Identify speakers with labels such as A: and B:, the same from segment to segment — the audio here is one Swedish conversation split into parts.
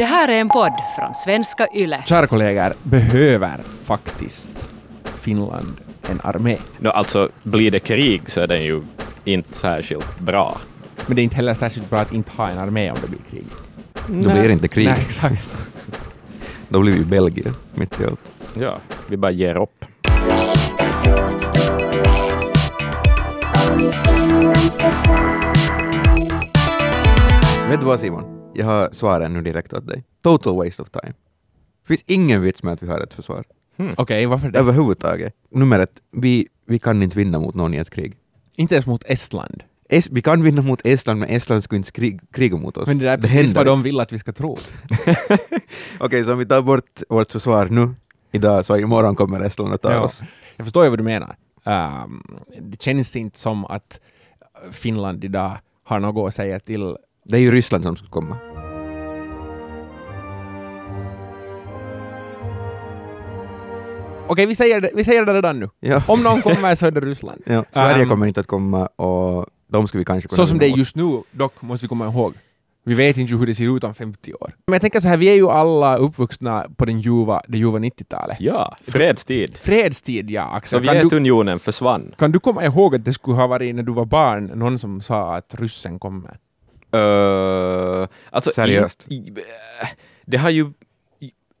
A: Det här är en podd från svenska YLE.
B: Kära kollegor, behöver faktiskt Finland en armé?
C: No, alltså, blir det krig så är den ju inte särskilt bra.
B: Men det är inte heller särskilt bra att inte ha en armé om det blir krig.
D: Då blir det inte krig.
B: Nej, exakt.
D: Då blir vi Belgien mitt i allt.
C: Ja, vi bara ger upp.
D: Vet du vad Simon? Jag har svaren nu direkt åt dig. Total waste of time. Det finns ingen vits med att vi har ett försvar.
B: Okej, varför det?
D: Överhuvudtaget. Nummer ett, vi, vi kan inte vinna mot någon i ett krig.
B: Inte ens mot Estland.
D: Es, vi kan vinna mot Estland, men Estland skulle inte krig, kriga mot oss.
B: Men det där är
D: det
B: precis vad de vill att vi ska tro.
D: Okej, så om vi tar bort vårt försvar nu, idag, så imorgon kommer Estland att ta
B: Ja.
D: oss.
B: Jag förstår ju vad du menar. Ehm, det känns inte som att Finland idag har något att säga till.
D: Det är ju Ryssland som skulle komma.
B: Okej, vi, säger det, vi säger det redan nu.
D: Ja.
B: Om någon kommer så är det Ryssland.
D: Ja, Sverige
B: Ehm,
D: kommer inte att komma och de ska vi kanske kunna
B: Så som det är just nu, dock, måste vi komma ihåg. Vi vet inte hur det ser ut om 50 år. Men jag tänker så här, vi är ju alla uppvuxna på den ljuva, det ljuva 90-talet.
C: Ja, fredstid.
B: Fredstid, ja, Axel. Kan du,
C: Sovjetunionen försvann.
B: kan du komma ihåg att det skulle ha varit när du var barn någon som sa att ryssen kommer?
C: Uh, alltså,
D: Seriöst?
C: I, i, det har ju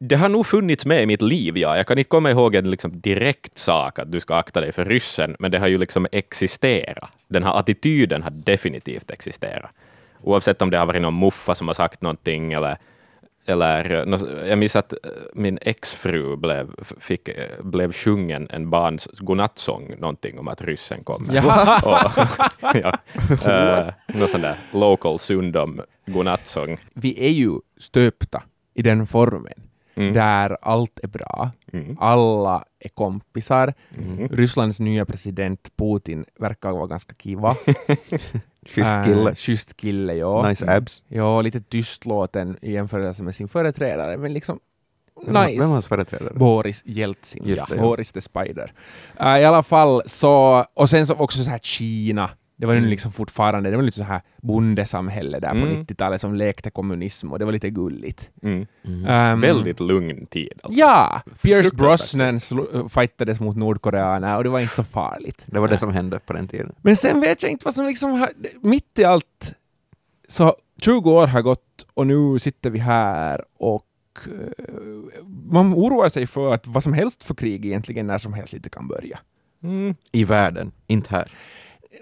C: det har nog funnits med i mitt liv, ja. Jag kan inte komma ihåg en liksom direkt sak att du ska akta dig för ryssen, men det har ju liksom existerat. Den här attityden har definitivt existerat. Oavsett om det har varit någon muffa som har sagt någonting eller eller, jag minns att eh, min exfru blev, fick, eh, blev sjungen en barns godnattsång, någonting om att ryssen kommer.
B: Jaha.
C: Och, ja, uh, någon sån där local sundom godnattsång.
B: Vi är ju stöpta i den formen
C: Mm.
B: där allt är bra,
C: Mm.
B: alla är kompisar.
C: Mm.
B: Rysslands nya president Putin verkar vara ganska kiva.
D: Schysst
B: Äh,
D: kille.
B: schysst kille, ja.
D: Nice abs.
B: Ja, lite tystlåten i jämförelse med sin företrädare, men liksom
D: Vem
B: nice.
D: Vem var hans företrädare?
B: Boris Jeltsin,
D: Just
B: ja.
D: det, ja.
B: Boris the Spider. Äh, I alla fall så, och sen så också så här Kina. Det var ju
C: Mm.
B: liksom fortfarande, det var lite så här bondesamhälle där på
C: Mm.
B: 90-talet som lekte kommunism och det var lite gulligt.
C: Mm.
B: Ehm,
C: Väldigt lugn tid. Alltså.
B: Ja! Pierce. Brosnan sl- fightades mot nordkoreaner och det var inte så farligt.
D: Det var det som hände på den tiden.
B: Men sen vet jag inte vad som liksom har, mitt i allt så 20 år har gått och nu sitter vi här och eh, man oroar sig för att vad som helst för krig egentligen när som helst lite kan börja.
C: Mm.
D: I världen, inte här.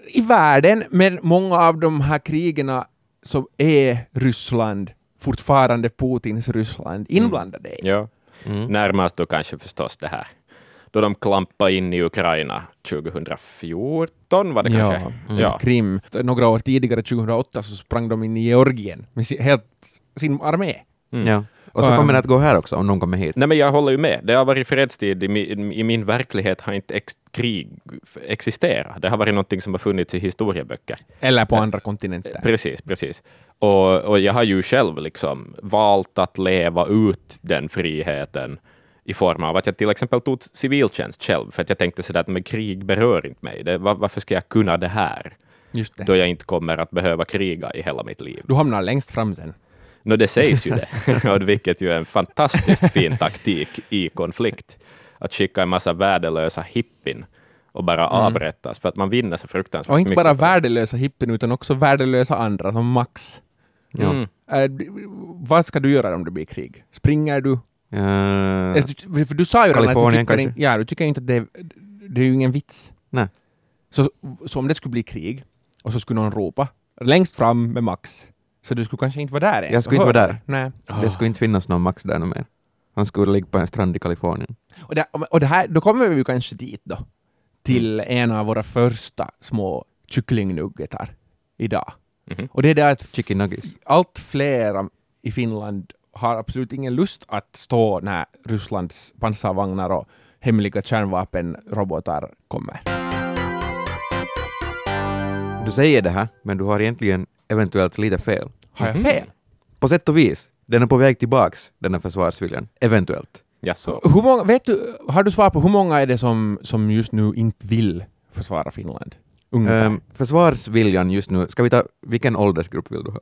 B: I världen, men många av de här krigerna så är Ryssland fortfarande Putins Ryssland inblandade i.
C: Ja.
D: Mm.
C: Närmast då kanske förstås det här då de klampade in i Ukraina 2014 var det
B: Ja,
C: kanske?
B: mm.
C: Ja.
B: Krim. Några år tidigare, 2008, så sprang de in i Georgien med sin, helt sin armé.
C: Mm.
D: Ja. Och så kommer det att gå här också om någon kommer hit.
C: Nej, men jag håller ju med. Det har varit fredstid. I min, i min verklighet har inte ex krig existerat. Det har varit någonting som har funnits i historieböcker.
B: Eller på andra kontinenter.
C: Precis, precis. Och, och jag har ju själv liksom valt att leva ut den friheten i form av att jag till exempel tog civiltjänst själv, för att jag tänkte sådär att men krig berör inte mig. Det, var, varför ska jag kunna det här,
B: Just det.
C: då jag inte kommer att behöva kriga i hela mitt liv?
B: Du hamnar längst fram sen.
C: Nå, det sägs ju det, och vilket ju är en fantastiskt fin taktik i konflikt. Att skicka en massa värdelösa hippin och bara avrättas, för att man vinner så fruktansvärt
B: Mm. Och inte
C: mycket
B: bara värdelösa hippen utan också värdelösa andra som Max.
D: Ja.
C: Mm.
B: Äh, vad ska du göra om det blir krig? Springer du? Äh, du- För du sa ju redan att du tycker, ja, du tycker inte att det, det är ju ingen vits.
D: Nej.
B: Så, så om det skulle bli krig och så skulle någon ropa längst fram med Max, så du skulle kanske inte vara där
D: Jag skulle inte vara där.
B: Nej.
D: Det skulle inte finnas någon Max där mer. Han skulle ligga på en strand i Kalifornien.
B: Och, det, och det här, då kommer vi ju kanske dit då, till en av våra första små kycklingnuggetar idag.
C: Mhm.
B: Och det är det att
D: Chicken nuggets.
B: allt fler i Finland har absolut ingen lust att stå när Rysslands pansarvagnar och hemliga kärnvapenrobotar kommer.
D: Du säger det här, men du har egentligen eventuellt lite fel.
B: Har jag
C: Mhm.
B: fel?
D: På sätt och vis. Den är på väg tillbaks, den här försvarsviljan. Eventuellt.
C: Jaså?
B: Hur många, vet du, har du svar på hur många är det som, som just nu inte vill försvara Finland? Ungefär.
D: Um, försvarsviljan just nu, ska vi ta, vilken åldersgrupp vill du ha?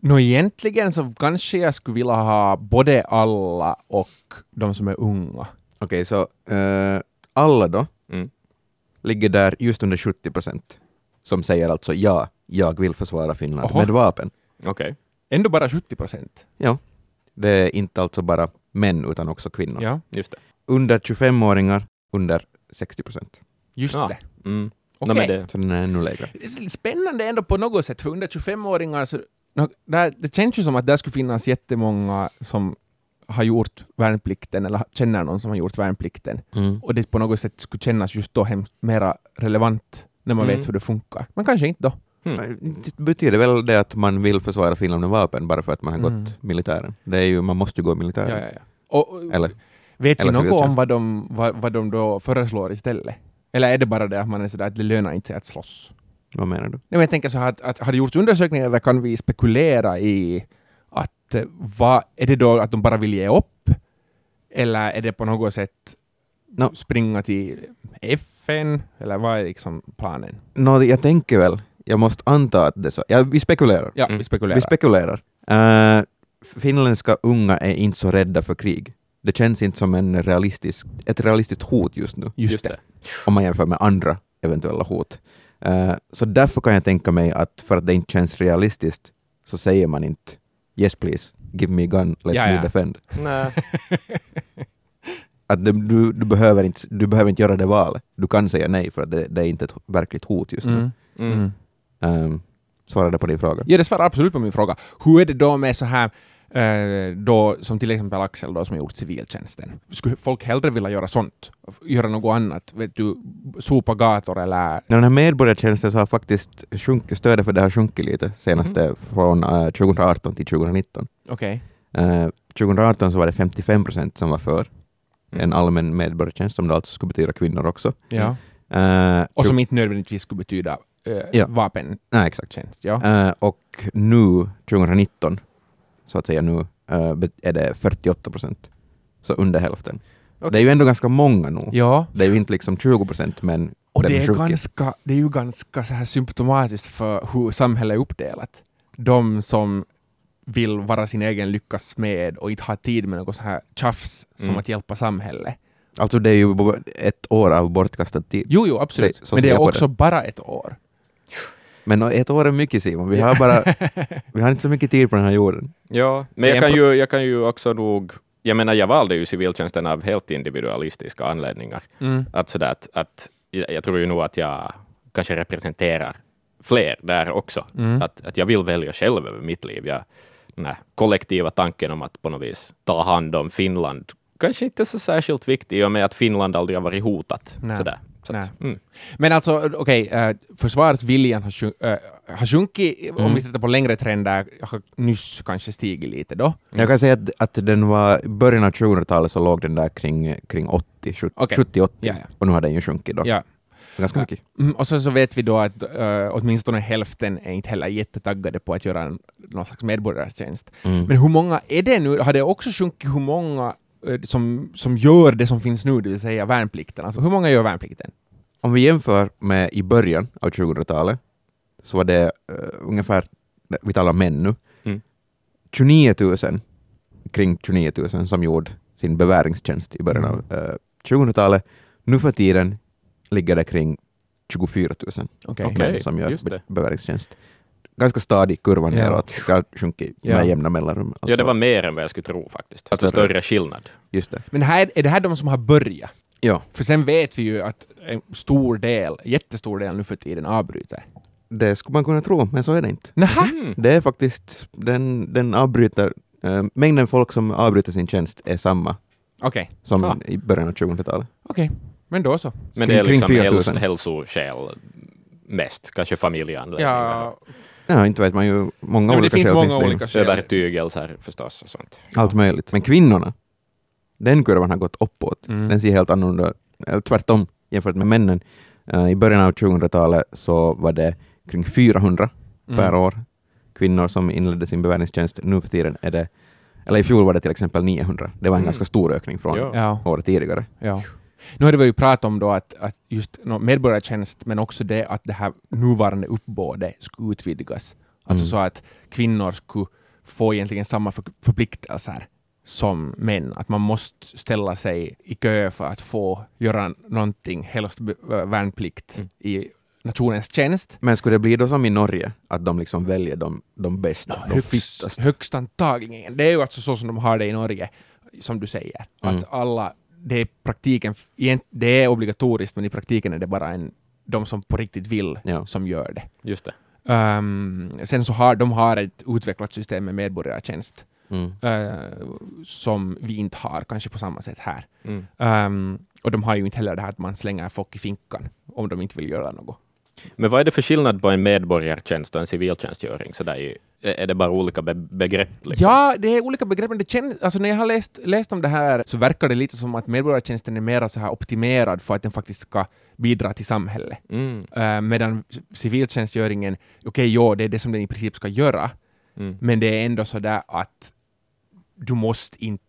B: Nå egentligen så kanske jag skulle vilja ha både alla och de som är unga.
D: Okej, så eh, alla då
C: Mm.
D: ligger där just under 70 procent som säger alltså ja, jag vill försvara Finland
B: Oho.
D: med vapen.
C: Okej.
B: Ändå bara 70 procent.
D: Ja, det är inte alltså bara män utan också kvinnor.
B: Ja,
C: Just det.
D: Under 25-åringar under 60 procent.
B: just
C: Ja.
B: det.
C: Mm.
B: Okej.
C: No, men det,
D: Så den är ännu lägre.
B: Spännande ändå på något sätt, för under 25-åringar så där, det känns ju som att där skulle finnas jättemånga som har gjort värnplikten eller känner någon som har gjort värnplikten och det på något sätt skulle kännas just då hemskt mera relevant när man
C: Mm.
B: vet hur det funkar. Men kanske inte då.
C: Mm.
D: Det betyder väl det att man vill försvara Finland med vapen bara för att man har
B: Mm.
D: gått militären? Det är ju, man måste ju gå militären.
B: Ja, ja, ja. Och,
D: Eller,
B: vet vi
D: eller
B: något
D: civiltjänst.
B: om vad de, vad, vad de då föreslår istället? Eller är det bara det att man är sådär att det lönar inte sig att slåss?
D: vad menar du?
B: Nej, men jag tänker så här att, att har det gjorts undersökningar där kan vi spekulera i att eh, vad, är det då att de bara vill ge upp? Eller är det på något sätt
D: No.
B: springa till FN? Eller vad är liksom planen?
D: Nå, jag tänker väl, jag måste anta att det är så. Ja, vi spekulerar.
B: Ja,
C: Mm.
B: vi spekulerar.
D: Vi spekulerar. Uh, finländska unga är inte så rädda för krig. Det känns inte som en realistisk, ett realistiskt hot just nu,
B: Just,
C: Just
B: det.
D: om man jämför med andra eventuella hot. Eh, så därför kan jag tänka mig att för att det inte känns realistiskt så säger man inte Yes please, give me a gun, let
B: Ja,
D: me
B: ja.
D: defend.
C: Nej.
D: Att det, du, du, behöver inte, du behöver inte göra det valet. Du kan säga nej för att det, det är inte ett verkligt hot just nu.
B: Mm.
C: Mm.
B: Mm.
D: Um, svarade på din fråga.
B: Ja, det svarar absolut på min fråga. Hur är det då med så här eh, då, som till exempel Axel då, som har gjort civiltjänsten. Skulle folk hellre vilja göra sånt? Göra något annat? Vet du, sopa gator eller...
D: Den här medborgartjänsten så har faktiskt sjunkit, stödet för det har sjunkit lite senaste från eh, 2018 till 2019.
B: Okej.
D: Eh, 2018 så var det 55 procent som var för
C: Mm.
D: en allmän medborgartjänst som det alltså skulle betyda kvinnor också.
B: Ja.
D: Eh,
B: Och som inte nödvändigtvis skulle betyda eh,
D: Ja.
B: vapentjänst.
D: Nej, exakt.
B: Ja.
D: Eh, och nu, 2019, så att säga nu, eh, bet- är det 48 procent. Så under hälften.
C: Okej.
D: Det är ju ändå ganska många nu.
B: ja.
D: Det är ju inte liksom 20 procent, men
B: Och det är,
D: sjunkit.
B: ganska, det är ju ganska så här symptomatiskt för hur samhället är uppdelat. De som vill vara sin egen lyckas smed och inte ha tid med något så här tjafs som
C: Mm.
B: att hjälpa samhället.
D: Alltså det är ju ett år av bortkastad tid.
B: Jo, jo, absolut.
D: Så- så
B: Men det är också bara ett år.
D: Men ett år är mycket Simon. Vi har bara, vi har inte så mycket tid på den här jorden.
C: Ja, men jag kan, ju, jag kan ju också nog... Jag menar, jag valde ju civiltjänsten av helt individualistiska anledningar.
B: Mm.
C: Att sådär att, att jag tror ju nog att jag kanske representerar fler där också.
B: Mm.
C: Att, att jag vill välja själv över mitt liv. Jag, den här kollektiva tanken om att på något vis ta hand om Finland kanske inte är så särskilt viktig i och med att Finland aldrig har varit hotat.
B: Nej.
C: Sådär. Så
B: Nej.
C: att, mm.
B: Men alltså, okej, okay, försvarsviljan har, sjunk, äh, har sjunkit, om
D: Mm.
B: vi tittar på längre trender, har nyss kanske stigit lite då.
D: Jag kan säga att, att den var, i början av 2000-talet så låg den där kring, kring 80, 70,
B: Okej.
D: 70-80
B: Ja, ja.
D: och nu har den ju sjunkit då.
B: Ja.
D: Ganska mycket.
B: Mm, och så, så vet vi då att äh, åtminstone hälften är inte heller jättetaggade på att göra en, någon slags medborgartjänst.
D: Mm.
B: Men hur många är det nu? Har det också sjunkit hur många äh, som, som gör det som finns nu, det vill säga värnplikten? Alltså hur många gör värnplikten?
D: Om vi jämför med i början av 2000-talet så var det eh, ungefär, vi talar män nu,
C: Mm.
D: 29 000, kring 29 000 som gjorde sin beväringstjänst i början av eh, 2000-talet. Nu för tiden ligger det kring 24 000
B: Okej.
C: Okej.
D: män som gör be- beväringstjänst. Ganska stadig kurva
B: Ja.
D: neråt, det har sjunkit
B: Ja.
D: med jämna mellanrum.
C: Ja, det
D: Alltså,
C: var mer än vad jag skulle tro faktiskt. Alltså
D: Större.
C: större skillnad.
D: Just det.
B: Men här, är det här de som har börjat?
D: Ja,
B: För sen vet vi ju att en stor del, jättestor del nu för tiden avbryter.
D: det skulle man kunna tro, men så är det inte.
B: Nähä?
C: Mm.
D: Det är faktiskt, den, den avbryter, eh, mängden folk som avbryter sin tjänst är samma
B: Okej,
D: som
C: Ah.
D: i början av 2000-talet.
B: okej. Men då så.
C: Men det är
D: kring
C: liksom
D: 4 000.
C: häls, hälsoskäl mest, kanske familjeanledningar.
B: Ja,
D: Ja, inte vet man ju. Många
B: det
D: olika
B: finns
D: skäl
B: många
D: det.
C: Övertygelser förstås och sånt.
D: Allt möjligt. Men kvinnorna, den kurvan har gått uppåt.
B: Mm.
D: Den ser helt annorlunda, eller tvärtom jämfört med männen. Eh, I början av 2000-talet så var det kring 400
B: Mm.
D: per år kvinnor som inledde sin beväringstjänst. Nu för tiden är det, eller i fjol var det till exempel 900. Det var en
C: Mm.
D: ganska stor ökning från
C: Ja.
D: Året tidigare.
B: ja. Nu har vi ju pratat om då att, att just no, medborgartjänst, men också det att det här nuvarande uppbådet skulle utvidgas. Alltså
D: Mm.
B: så att kvinnor skulle få egentligen samma för, förpliktelser som män. Att man måste ställa sig i kö för att få göra någonting, helst värnplikt
C: Mm.
B: i nationens tjänst.
D: Men skulle det bli då som i Norge, att de liksom väljer de, de bästa, de
B: högst,
D: fittaste?
B: högst antagligen. Det är ju alltså så som de har det i Norge, som du säger.
D: Mm.
B: Att alla, det är praktiken, det är obligatoriskt, men i praktiken är det bara en, de som på riktigt vill
D: Ja.
B: som gör det.
C: Just det.
B: Ehm, sen så har de har ett utvecklat system med medborgartjänst
D: Mm.
B: eh, som vi inte har kanske på samma sätt här.
C: Mm.
B: Ehm, och de har ju inte heller det här att man slänger folk i finkan om de inte vill göra något.
C: Men vad är det för skillnad på en medborgartjänst och en civiltjänstgöring? Så där i, är det bara olika be begrepp? Liksom?
B: Ja, det är olika begrepp, men det känns, alltså när jag har läst, läst om det här så verkar det lite som att medborgartjänsten är mer så här optimerad för att den faktiskt ska bidra till samhället.
C: Mm.
B: Eh, medan civiltjänstgöringen, okej, ja, det är det som den i princip ska göra,
C: Mm.
B: men det är ändå så där att du måste inte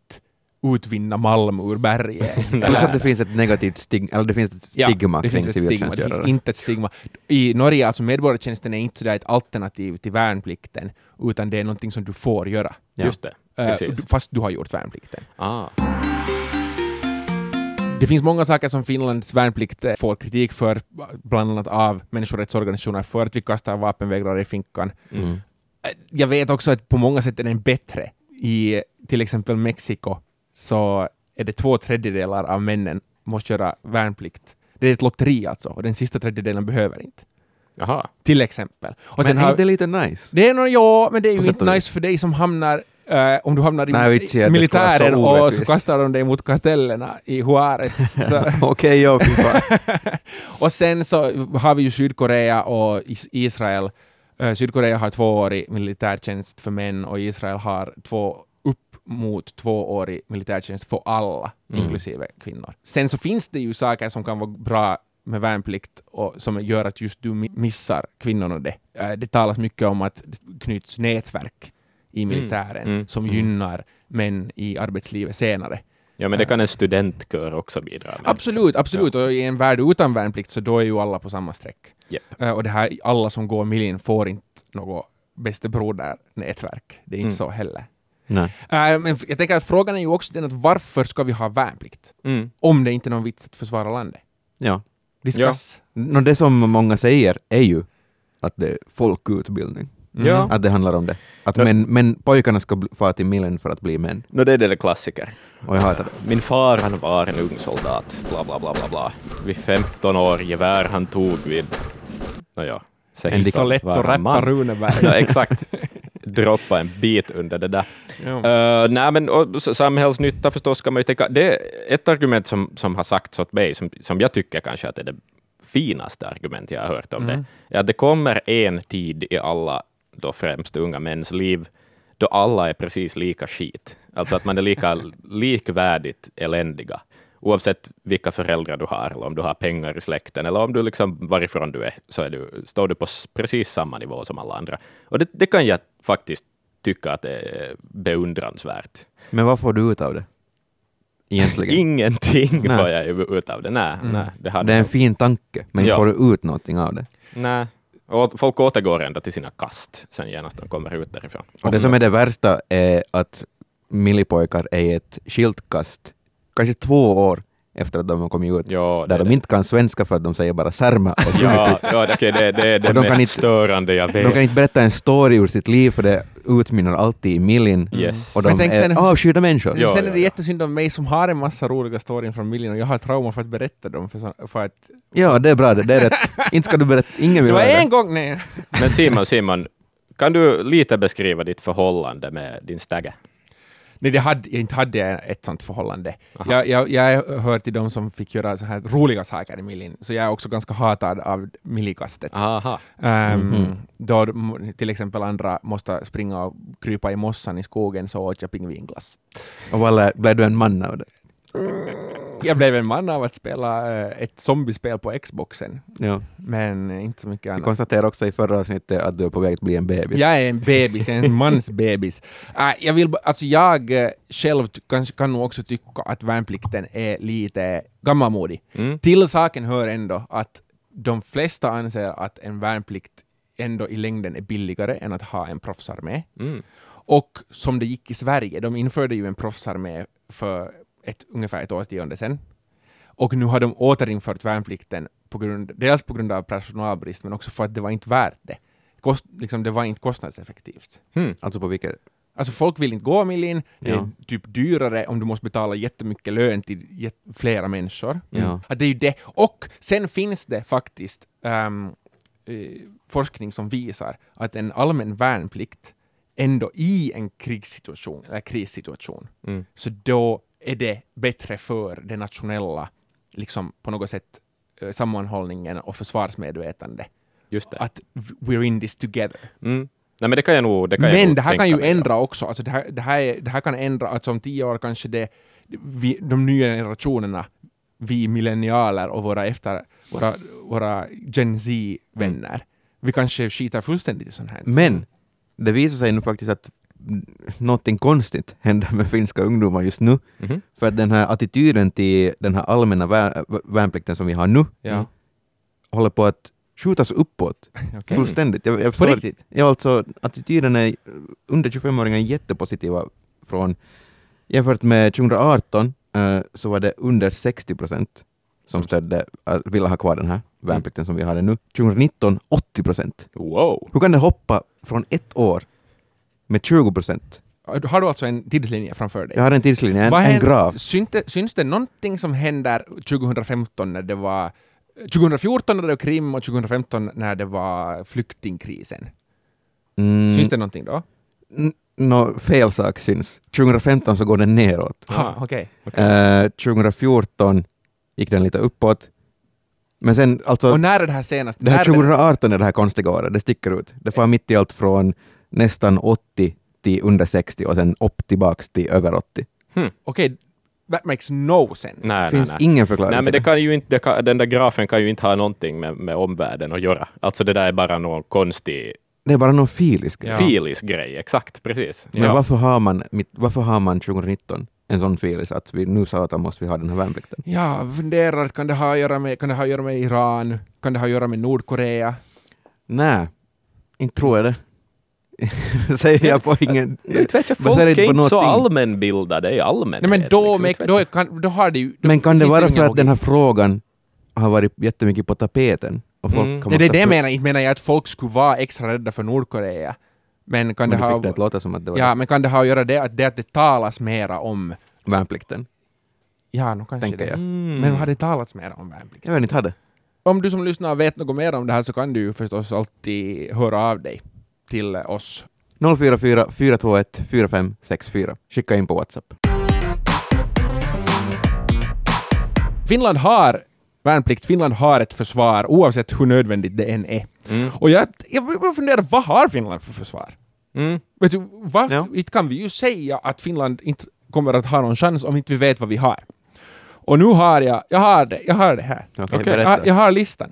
B: utvinna malm ur berget.
D: Plus att det finns ett negativt stigma, eller det finns ett stigma
B: det
D: kring
B: finns ett stigma. Det finns inte ett stigma. I Norge, alltså medborgartjänsten är inte sådär ett alternativ till värnplikten, utan det är någonting som du får göra.
D: Ja.
C: Just det. Precis.
B: fast du har gjort värnplikten.
C: Ah.
B: Det finns många saker som Finlands värnplikt eh, får kritik för, bland annat av människorättsorganisationer, för att vi kastar vapenvägrare i finkan.
C: Mm.
B: Eh, Jag vet också att på många sätt är den bättre. I till exempel Mexiko så är det två tredjedelar av männen måste göra värnplikt. Det är ett lotteri alltså, och den sista tredjedelen behöver inte.
C: Jaha.
B: Till exempel. Och
D: Men
B: sen
D: är
B: har,
D: det lite nice?
B: det är nog, ja, men det är ju inte nice för dig som hamnar eh, om du hamnar i
D: Nej, vara så
B: militären och så kastar de dig mot kartellerna i Juarez.
D: Okej, ja, fy fan.
B: och sen så har vi ju Sydkorea och Is- Israel. Eh, Sydkorea har tvåårig militärtjänst för män och Israel har två upp mot tvåårig militärtjänst för alla,
C: Mm.
B: inklusive kvinnor. Sen så finns det ju saker som kan vara bra med värnplikt och som gör att just du mi- missar kvinnorna det. Eh, Det talas mycket om att det knyts nätverk i militären
C: Mm.
B: som
C: Mm.
B: gynnar män i arbetslivet senare.
C: Ja, men det kan en studentkör också bidra med.
B: Absolut, absolut. Och i en värld utan värnplikt så då är ju alla på samma streck.
C: Japp.
B: Eh, och det här, alla som går milin får inte något bäste broder-nätverk. Det är inte
C: Mm.
B: så heller.
D: Nej.
B: Eh, men jag tänker att frågan är ju också den att varför ska vi ha värnplikt?
C: Mm.
B: Om det inte är någon vits att försvara landet.
D: Ja.
B: Discuss.
D: Nå, det som många säger är ju att det är folkutbildning.
B: Mm.
C: Ja.
D: Att det handlar om det. Att
C: Ja.
D: män, män, pojkarna ska fara till millen för att bli män.
C: No, det är det klassiker.
D: Och jag hatar det.
C: Min far han var en ung soldat, bla bla bla bla bla. Vid 15 år, gevär han tog vid... Nåja, säg
D: En
C: inte
B: Så lätt att rappa. Runeberg.
C: Ja, exakt. Droppa en bit under det där.
B: Ja.
C: Uh, nej, men och, samhällsnytta förstås ska man ju tänka. Det är ett argument som, som har sagts åt mig, som, som jag tycker kanske att är det finaste argument jag har hört om
B: Mm.
C: det. Ja, det kommer en tid i alla, då främst unga mäns liv, då alla är precis lika skit. Alltså att man är lika likvärdigt eländiga, oavsett vilka föräldrar du har, eller om du har pengar i släkten, eller om du liksom, varifrån du är, så är du, står du på precis samma nivå som alla andra. Och det, det kan jag faktiskt tycka att det är beundransvärt.
D: Men vad får du ut av det? Egentligen.
C: Ingenting
D: Nej.
C: får jag ut av det. Nej,
B: Mm.
C: nej, det
D: det är en fin tanke, men
C: Ja.
D: får du ut någonting av det?
C: nej. Och folk återgår ändå till sina kast sen genast de kommer ut därifrån.
D: Och det som är det värsta är att millipojkar är i ett skiltkast, kanske två år efter att de har kommit ut,
C: Ja,
D: där
C: det,
D: de inte kan svenska för att de säger bara särma och
C: Ja, ja okej, det, det är det
D: de kan
C: mest
D: inte-
C: störande jag vet.
D: De kan inte berätta en story ur sitt liv för det utmynnar alltid i millin.
C: Yes.
D: Och de
B: tänk
D: är
B: sen-
D: avskydda människor.
C: Ja,
B: sen är det
C: ja.
B: jättesynd om mig som har en massa roliga storyn från Miljen och jag har trauma för att berätta dem. För, så, för att,
D: Ja, det är bra det. det är rätt. Inte ska du berätta, ingen
B: det
D: vill
B: var
D: höra
B: en gång, nej.
C: Men Simon, Simon, kan du lite beskriva ditt förhållande med din stagge?
B: Nej, det hade, jag inte hade ett sånt förhållande.
C: Aha.
B: Jag, jag, jag hör till de som fick göra så här roliga saker i Millin, så jag är också ganska hatad av millikastet.
C: Aha.
B: Ehm,
D: Mhm.
B: Då till exempel andra måste springa och krypa i mossan i skogen så åt jag pingvinglass.
D: Och lär- blev du en man av det?
B: Jag blev en man av att spela eh, ett zombiespel på Xboxen,
D: Ja.
B: men eh, inte så mycket
D: Vi
B: annat.
D: konstaterade också i förra avsnittet att du är på väg att bli en bebis.
B: Jag är en bebis, en mans bebis. Äh, jag, vill, alltså jag eh, själv kanske kan nog också tycka att värnplikten är lite gammalmodig.
C: Mm.
B: Till saken hör ändå att de flesta anser att en värnplikt ändå i längden är billigare än att ha en proffsarmé.
C: Mm.
B: Och som det gick i Sverige, de införde ju en proffsarmé för ett, ungefär ett årtionde sedan. Och nu har de återinfört värnplikten, på grund, dels på grund av personalbrist, men också för att det var inte värt det. Kost, liksom, det var inte kostnadseffektivt.
C: Mm.
D: Alltså på vilket...
B: Alltså folk vill inte gå milin, det är
D: Ja.
B: typ dyrare om du måste betala jättemycket lön till flera människor.
D: Ja.
B: Att det är ju det. Och sen finns det faktiskt eh, forskning som visar att en allmän värnplikt ändå i en krigssituation, eller krissituation,
C: Mm.
B: så då är det bättre för det nationella, liksom på något sätt, eh, sammanhållningen och försvarsmedvetande.
C: Just det.
B: Att we're in this together.
C: Mm. Nej, men det kan jag nog det kan jag
B: Men
C: nog
B: det här kan ju ändra också. Alltså det, här, det, här är, det här kan ändra, alltså om tio år kanske det, vi, de nya generationerna, vi millennialer och våra efter, våra, våra Gen Z-vänner, vi kanske skiter fullständigt i sånt här.
D: Men det visar sig nu faktiskt att någonting konstigt händer med finska ungdomar just nu.
C: Mhm.
D: För att den här attityden till den här allmänna vär- värnplikten som vi har nu
B: Ja,
D: håller på att skjutas uppåt
B: okej.
D: fullständigt. Jag, jag
B: På
D: förstår,
B: riktigt?
D: ja, alltså attityden är under 25-åringar jättepositiva från jämfört med 2018 eh, så var det under 60 procent som stödde, äh, ville ha kvar den här värnplikten som vi hade nu. 2019 80 procent.
C: Wow.
D: Hur kan det hoppa från ett år med 20 procent?
B: Har du alltså en tidslinje framför dig?
D: Jag har en tidslinje, en, en graf.
B: Syns det, syns det någonting som händer 2015 när det var 2014 när det var Krim och 2015 när det var flyktingkrisen?
D: Mm,
B: Syns det någonting då?
D: n- Nå, fel sak syns. 2015 så går den neråt.
B: Ah, okej.
D: Eh, 2014 gick den lite uppåt. Men sen alltså,
B: Och när är det här senast?
D: det här
B: när är det-
D: 2018 är det här konstiga året, det sticker ut. Det får mitt i allt från nästan 80 till under 60 och sen upp tillbaks till över 80.
B: Okej, that makes no sense.
C: Nej, nej,
D: finns
C: nej.
D: ingen förklaring
C: Nej, men
D: till
C: det kan ju inte, det kan, den där grafen kan ju inte ha någonting med, med omvärlden att göra. Alltså det där är bara någon konstig
D: Det är bara någon filisk grej.
B: Ja.
C: filis grej, exakt, precis.
D: Men
C: Ja.
D: varför, har man, varför har man 2019 en sån filis att vi nu sa att måste vi ha den här värnplikten?
B: Ja, funderar, kan det ha att göra med, kan det ha att göra med Iran? Kan det ha att göra med Nordkorea?
D: Nej, inte tror jag det. Säger jag på ingen...
C: Vet jag,
D: Baserar
C: folk är
D: inte
C: så allmänbildade i allmänhet.
B: Nej, men då,
C: liksom, vet
B: då, kan, då har det ju... Då
D: Men kan det vara för att
B: logik.
D: den här frågan har varit jättemycket på tapeten? Och folk
C: Mm.
B: Nej, det är det jag menar. Inte menar jag att folk skulle vara extra rädda för Nordkorea. Men kan
D: Men
B: det ha...
D: fick det att låta som att det var
B: Ja, men kan det ha att göra det att det, att det talas mera om...
D: värnplikten.
B: Ja, nu kanske
D: Tänker
B: det.
D: jag.
C: Mm.
B: Men har det talats mer om värnplikt?
D: Jag vet inte, hade.
B: Om du som lyssnar vet något mer om det här så kan du ju förstås alltid höra av dig till oss.
D: 044 421 4564. Skicka in på WhatsApp.
B: Finland har värnplikt, Finland har ett försvar oavsett hur nödvändigt det än är.
C: Mm.
B: Och jag, jag funderar, vad har Finland för försvar?
C: Mm.
B: Vet du, vad,
D: Ja.
B: inte kan vi ju säga att Finland inte kommer att ha någon chans om inte vi vet vad vi har. Och nu har jag, jag har det, jag har det här.
D: Okej. berätta.
B: Jag, jag har listan.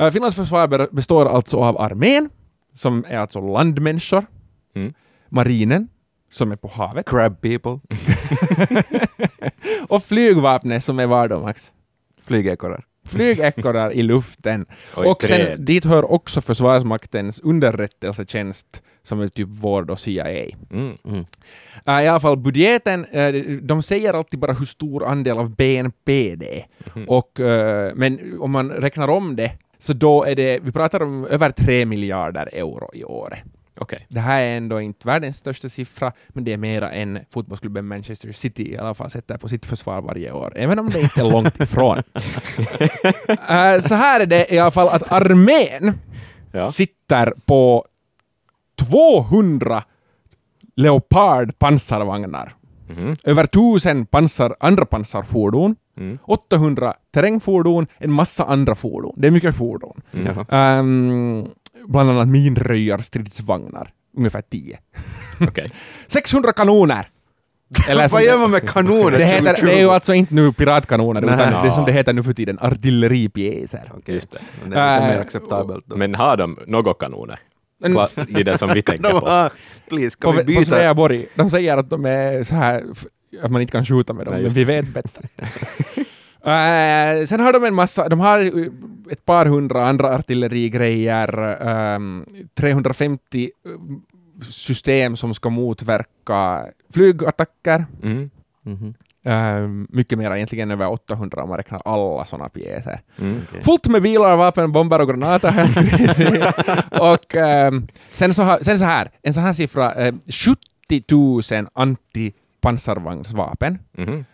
B: Uh, Finlands försvar be- består alltså av armén, som är alltså landmänniskor,
C: Mm.
B: marinen, som är på havet,
D: Crab people.
B: och flygvapnet som är var då, Max?
D: Flygekorrar.
B: Flygekorrar i luften.
C: Oj,
B: och sen
C: träd.
B: dit hör också Försvarsmaktens underrättelsetjänst, som är typ vår då CIA.
C: Mm.
D: Mm.
B: Uh, I alla fall budgeten, eh, de säger alltid bara hur stor andel av BNP det är.
C: Mhm.
B: Och, eh, men om man räknar om det, så då är det, vi pratar om över 3 miljarder euro i året.
C: Okej.
B: Det här är ändå inte världens största siffra, men det är mera än fotbollsklubben Manchester City i alla fall sätter på sitt försvar varje år, även om det inte är långt ifrån. Eh, så här är det i alla fall att armén
C: Ja.
B: sitter på 200 Leopard pansarvagnar,
C: Mhm.
B: över 1000 pansar, andra pansarfordon,
C: Mm.
B: 800 terrängfordon, en massa andra fordon. Det är mycket fordon.
C: Mm.
B: Ehm, bland annat minröjarstridsvagnar, ungefär 10.
C: Okej.
B: 600 kanoner! Eller
D: Vad gör man med kanoner?
B: det, heter,
D: 2020?
B: det är ju alltså inte nu piratkanoner,
D: Nej.
B: utan det är som det heter nu för tiden, artilleripjäser.
D: Okej,
C: Just det.
D: Det är lite
B: Äh,
D: mer acceptabelt då.
C: Men har de några kanoner?
B: Men-
C: Kla- De där som vi tänker på.
D: har, please, ska
B: På,
D: vi
B: på
D: byta?
B: Sveaborg, de säger att de är så här att man inte kan skjuta med dem,
C: Nej,
B: men vi vet bättre. Eh, sen har de en massa, de har, ett par hundra andra artillerigrejer, ehm, 350 system som ska motverka flygattacker,
C: Mm.
D: Mhm.
B: Ehm, mycket mer, egentligen över 800 om man räknar alla sådana pjäser.
C: Mm.
D: Okej.
B: Fullt med bilar, vapen, bomber och granater har jag skrivit. och ehm, sen, så sen så här, en sån här siffra, eh, 70 000 antipansarvagnsvapen.
C: Mhm.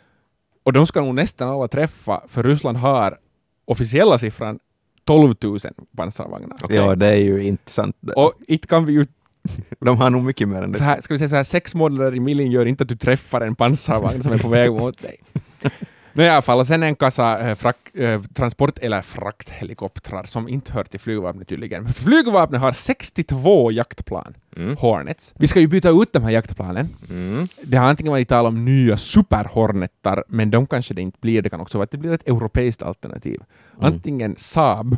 B: Och de ska nog nästan alla träffa, för Ryssland har officiella siffran 12 000 pansarvagnar.
C: Okej.
D: Ja, det är ju inte sant.
B: Och inte kan vi ju,
D: De har nog mycket mer än
B: så
D: det.
B: här, ska vi säga så här, sex månader i miljon gör inte att du träffar en pansarvagn som är på väg mot dig. Nu i alla fall, och sen en kassa eh, frak, eh, transport eller frakthelikoptrar som inte hör till flygvapnet tydligen. Men Flygvapnet har 62 jaktplan,
C: Mm.
B: Hornets. Vi ska ju byta ut de här jaktplanen.
C: Mm.
B: Det har antingen varit tal om nya superhornetar, men de kanske det inte blir. Det kan också vara att det blir ett europeiskt alternativ. Antingen Saab,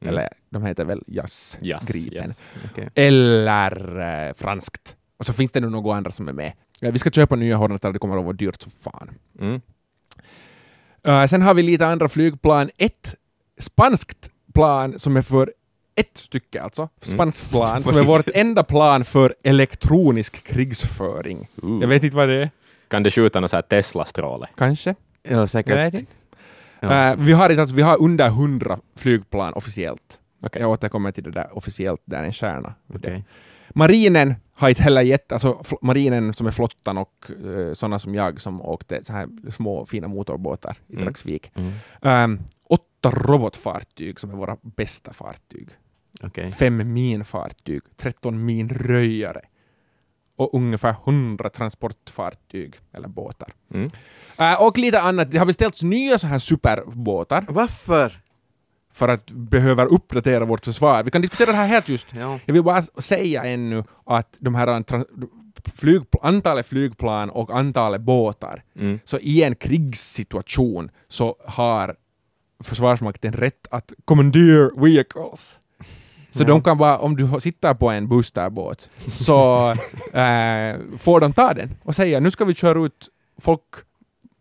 C: Mm.
B: eller de heter väl JAS,
C: Yes,
B: Gripen,
C: yes.
D: Okej.
B: eller eh, franskt. Och så finns det nog några andra som är med. Ja, vi ska köpa nya Hornetar, det kommer att vara dyrt som fan.
C: Mm.
B: Eh, sen har vi lite andra flygplan. Ett spanskt plan som är för ett stycke alltså, spanskt plan, som är vårt enda plan för elektronisk krigsföring.
C: Uh.
B: Jag vet inte vad det är,
C: Kan det skjuta någon så här Tesla-stråle?
B: kanske?
D: Ja,
B: Jag vet
D: säkert.
B: inte.
D: Ja.
B: Eh, vi, har inte, alltså, vi har under 100 flygplan officiellt.
C: Okej.
B: Jag återkommer till det där officiellt, där är en stjärna.
D: Okej.
B: Marinen har inte heller gett, alltså marinen som är flottan och uh, sådana som jag som åkte så här små fina motorbåtar i
C: Mm.
B: Dragsvik.
D: Mm.
B: Ehm, åtta robotfartyg som är våra bästa fartyg.
D: Okej.
B: Fem minfartyg, 13 minröjare och ungefär 100 transportfartyg eller båtar.
C: Mm.
B: Eh, och lite annat, det har beställts nya så här superbåtar
D: Varför?
B: för att behöva uppdatera vårt försvar. Vi kan diskutera det här helt just.
D: Ja.
B: Jag vill bara säga ännu att de här flygpl- antalet flygplan och antalet båtar,
C: Mm.
B: så i en krigssituation så har Försvarsmakten rätt att commandere vehicles. Så
D: Ja.
B: de kan bara, om du sitter på en boosterbåt, så eh, får de ta den och säga nu ska vi köra ut folk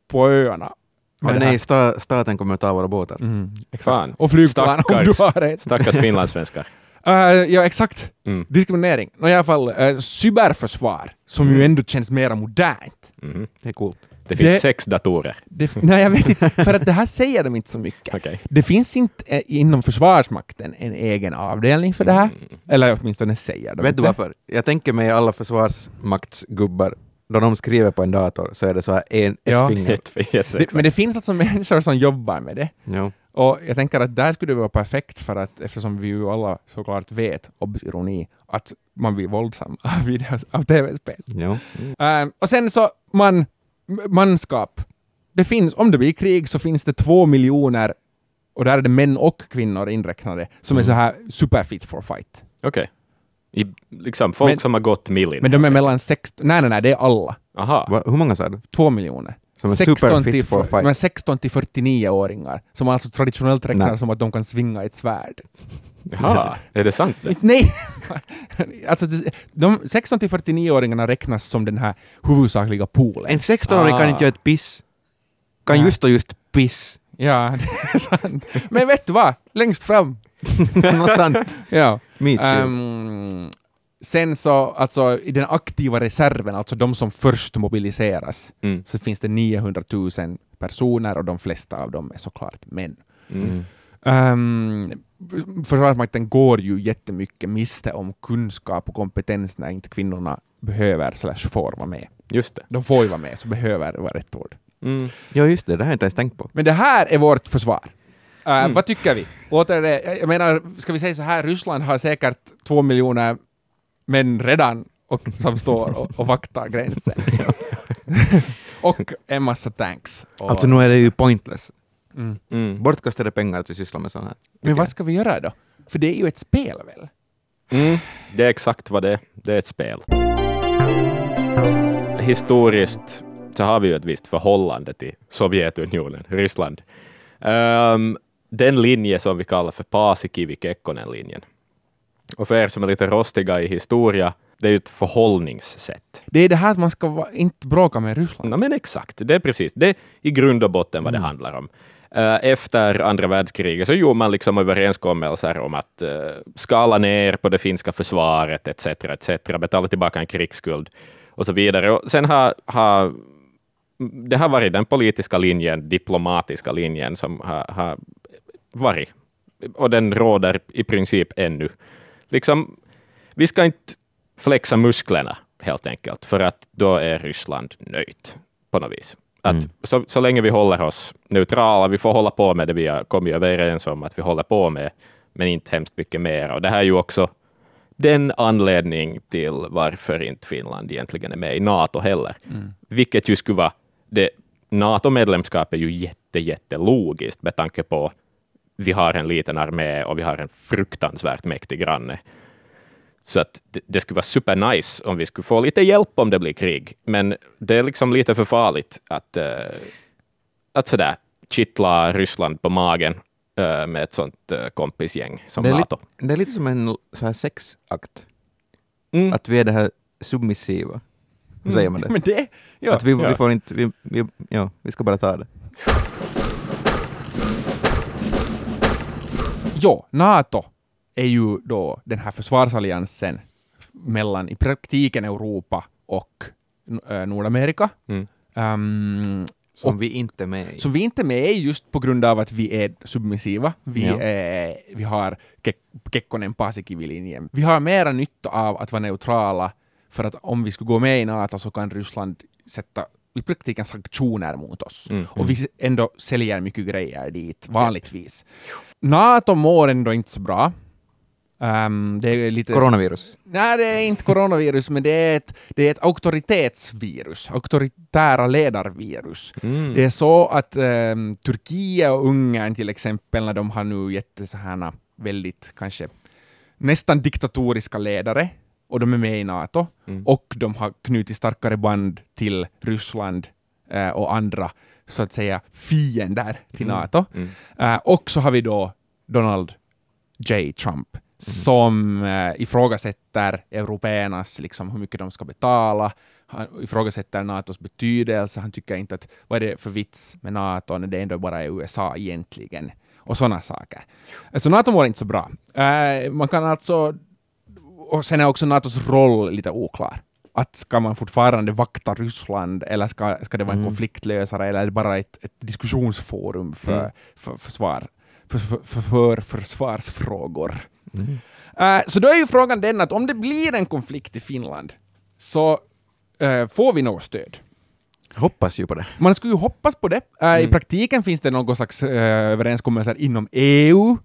B: på öarna.
D: Men nej, sta, staten kommer att ta våra båtar.
B: Mm, exakt.
C: Fan.
B: Och flygplan om du
C: Stackars.
B: har ett.
C: Stackars finlandssvenskar.
B: Eh, ja, exakt.
C: Mm.
B: Diskriminering. Nå, i alla fall, uh, cyberförsvar, som ju ändå känns mera modernt.
C: Mhm.
D: Det är coolt.
C: Det finns
B: Det-
C: sex datorer.
B: Det, nej, jag vet inte, för att det här säger de inte så mycket.
C: Okej.
B: Det finns inte eh, inom Försvarsmakten en egen avdelning för det här,
C: Mm.
B: eller åtminstone säger de
D: Vet du
B: inte.
D: varför? Jag tänker mig alla försvarsmaktsgubbar, då de skriver på en dator så är det så här en, ett
B: Ja.
D: finger.
C: Ett, yes,
B: Det,
C: exakt.
B: men det finns alltså människor som jobbar med det.
D: Ja.
B: Och jag tänker att där skulle det vara perfekt för att eftersom vi ju alla såklart vet, obs ironi, att man blir våldsam av, videos, av tv-spel.
D: Ja.
B: Ehm, och sen så man, manskap. Det finns, om det blir krig så finns det två miljoner, och där är det män och kvinnor inräknade, som är
D: Mm.
B: så här super fit for fight.
C: Okej. I, liksom folk
B: Men-
C: som har gått millin.
B: Men de är mellan 16, nej nej nej, det är alla.
C: Aha.
D: Va, hur många sa du?
B: Två miljoner.
D: Som är super fit for fight?
B: men 16 till 49-åringar, som alltså traditionellt räknar
D: Nej.
B: som att de kan svinga ett svärd.
C: Jaha, är det sant? Det?
B: Nej! alltså, de 16 till 49-åringarna räknas som den här huvudsakliga poolen.
D: En 16-åring kan
C: Ah.
D: inte göra ett piss. Kan
B: Nej.
D: just och just piss.
B: Ja, det är sant. Men vet du vad? Längst fram.
D: Något sant.
B: Ja. Ehm, sen så, alltså i den aktiva reserven, alltså de som först mobiliseras,
C: Mm.
B: så finns det 900 000 personer och de flesta av dem är såklart män.
C: Mm.
B: Um, Försvarsmakten går ju jättemycket miste om kunskap och kompetens när inte kvinnorna behöver slash får vara med.
C: Just det.
B: De får ju vara med, så behöver vara rätt ord.
C: Mm.
D: Ja, just det. Det har jag inte ens tänkt på.
B: Men det här är vårt försvar. Uh,
C: Mm.
B: Vad tycker vi? Låter det, jag menar, ska vi säga så här, Ryssland har säkert två miljoner män redan och, som står och, och vaktar gränsen. och en massa tanks. Och,
D: Alltså nu är det ju pointless.
B: mm.
C: Mm.
D: Bortkastade pengar att vi sysslar med sånt här.
B: Men vad ska vi göra då? För det är ju ett spel väl?
C: Mm. Det är exakt vad det är. Det är ett spel. Historiskt så har vi ju ett visst förhållande till Sovjetunionen, Ryssland. Ehm, den linje som vi kallar för Paasikivi-Kekkonen-linjen. Och för er som är lite rostiga i historia, det är ju ett förhållningssätt.
B: Det är det här att man ska va- inte bråka med Ryssland.
C: Ja, men exakt, det är precis, det är i grund och botten vad det
B: Mm.
C: handlar om. Eh, Efter andra världskriget så gjorde man liksom överenskommelser om att eh, skala ner på det finska försvaret etc. etc. betala tillbaka en krigsskuld och så vidare. Och sen har, har det har varit den politiska linjen, diplomatiska linjen som har, har varit. Och den råder i princip ännu. Liksom, vi ska inte flexa musklerna helt enkelt, för att då är Ryssland nöjt på något vis. Att
D: Mm.
C: så, så länge vi håller oss neutrala, vi får hålla på med det vi har kommit överens om att vi håller på med, men inte hemskt mycket mer. Och det här är ju också den anledning till varför inte Finland egentligen är med i NATO heller. Vilket ju skulle vara, det, NATO-medlemskap är ju jätte, jättelogiskt med tanke på vi har en liten armé och vi har en fruktansvärt mäktig granne. Så att det, det skulle vara supernice om vi skulle få lite hjälp om det blir krig. Men det är liksom lite för farligt att, uh, att sådär kittla Ryssland på magen eh, med ett sånt uh, kompisgäng som
D: Det
C: NATO.
D: det är lite som en så här sexakt.
C: Mm.
D: Att vi är det här submissiva. Hur säger man det?
B: Men det, ja.
D: att vi,
C: ja.
D: vi får inte, vi, vi, ja, vi ska bara ta det.
B: Jo, NATO är ju då den här försvarsalliansen mellan i praktiken Europa och äh, Nordamerika.
C: Mm.
B: Ehm,
D: Som vi inte är med i.
B: som vi inte är med i just på grund av att vi är submissiva. Vi,
D: Ja.
B: är, vi har Kek- Kekkonen Paasikivi-linjen. Vi har mera nytta av att vara neutrala för att om vi skulle gå med i NATO så kan Ryssland sätta i praktiken sanktioner mot oss.
C: Mm.
B: Och vi ändå säljer mycket grejer dit, vanligtvis. NATO mår ändå inte så bra. Ehm, det är lite...
D: Coronavirus.
B: Nej, det är inte coronavirus, men det är ett, det är ett auktoritetsvirus. Auktoritära ledarvirus.
C: Mm.
B: Det är så att ehm, Turkiet och Ungern till exempel, när de har nu jätte så här väldigt kanske nästan diktatoriska ledare, och de är med i NATO,
C: Mm.
B: och de har knutit starkare band till Ryssland eh, och andra så att säga fiender till
C: Mm.
B: NATO.
C: Mm.
B: Eh, och så har vi då Donald J. Trump som eh, ifrågasätter européernas, liksom, hur mycket de ska betala. Han ifrågasätter NATOs betydelse. Han tycker inte att vad är det för vits med NATO när det ändå bara är USA egentligen. Och sådana saker. Så NATO mår inte så bra. Eh, man kan alltså... Och sen är också NATOs roll lite oklar. Att ska man fortfarande vakta Ryssland eller ska, ska det vara en
D: Mm.
B: konfliktlösare eller bara ett, ett diskussionsforum för,
C: Mm.
B: för försvar, för, för, för, för försvarsfrågor?
D: Mm.
B: Eh, så då är ju frågan den att om det blir en konflikt i Finland så eh, får vi något stöd.
D: Hoppas ju på det.
B: Man skulle ju hoppas på det. Eh, I
C: Mm.
B: praktiken finns det någon slags uh, överenskommelser inom EU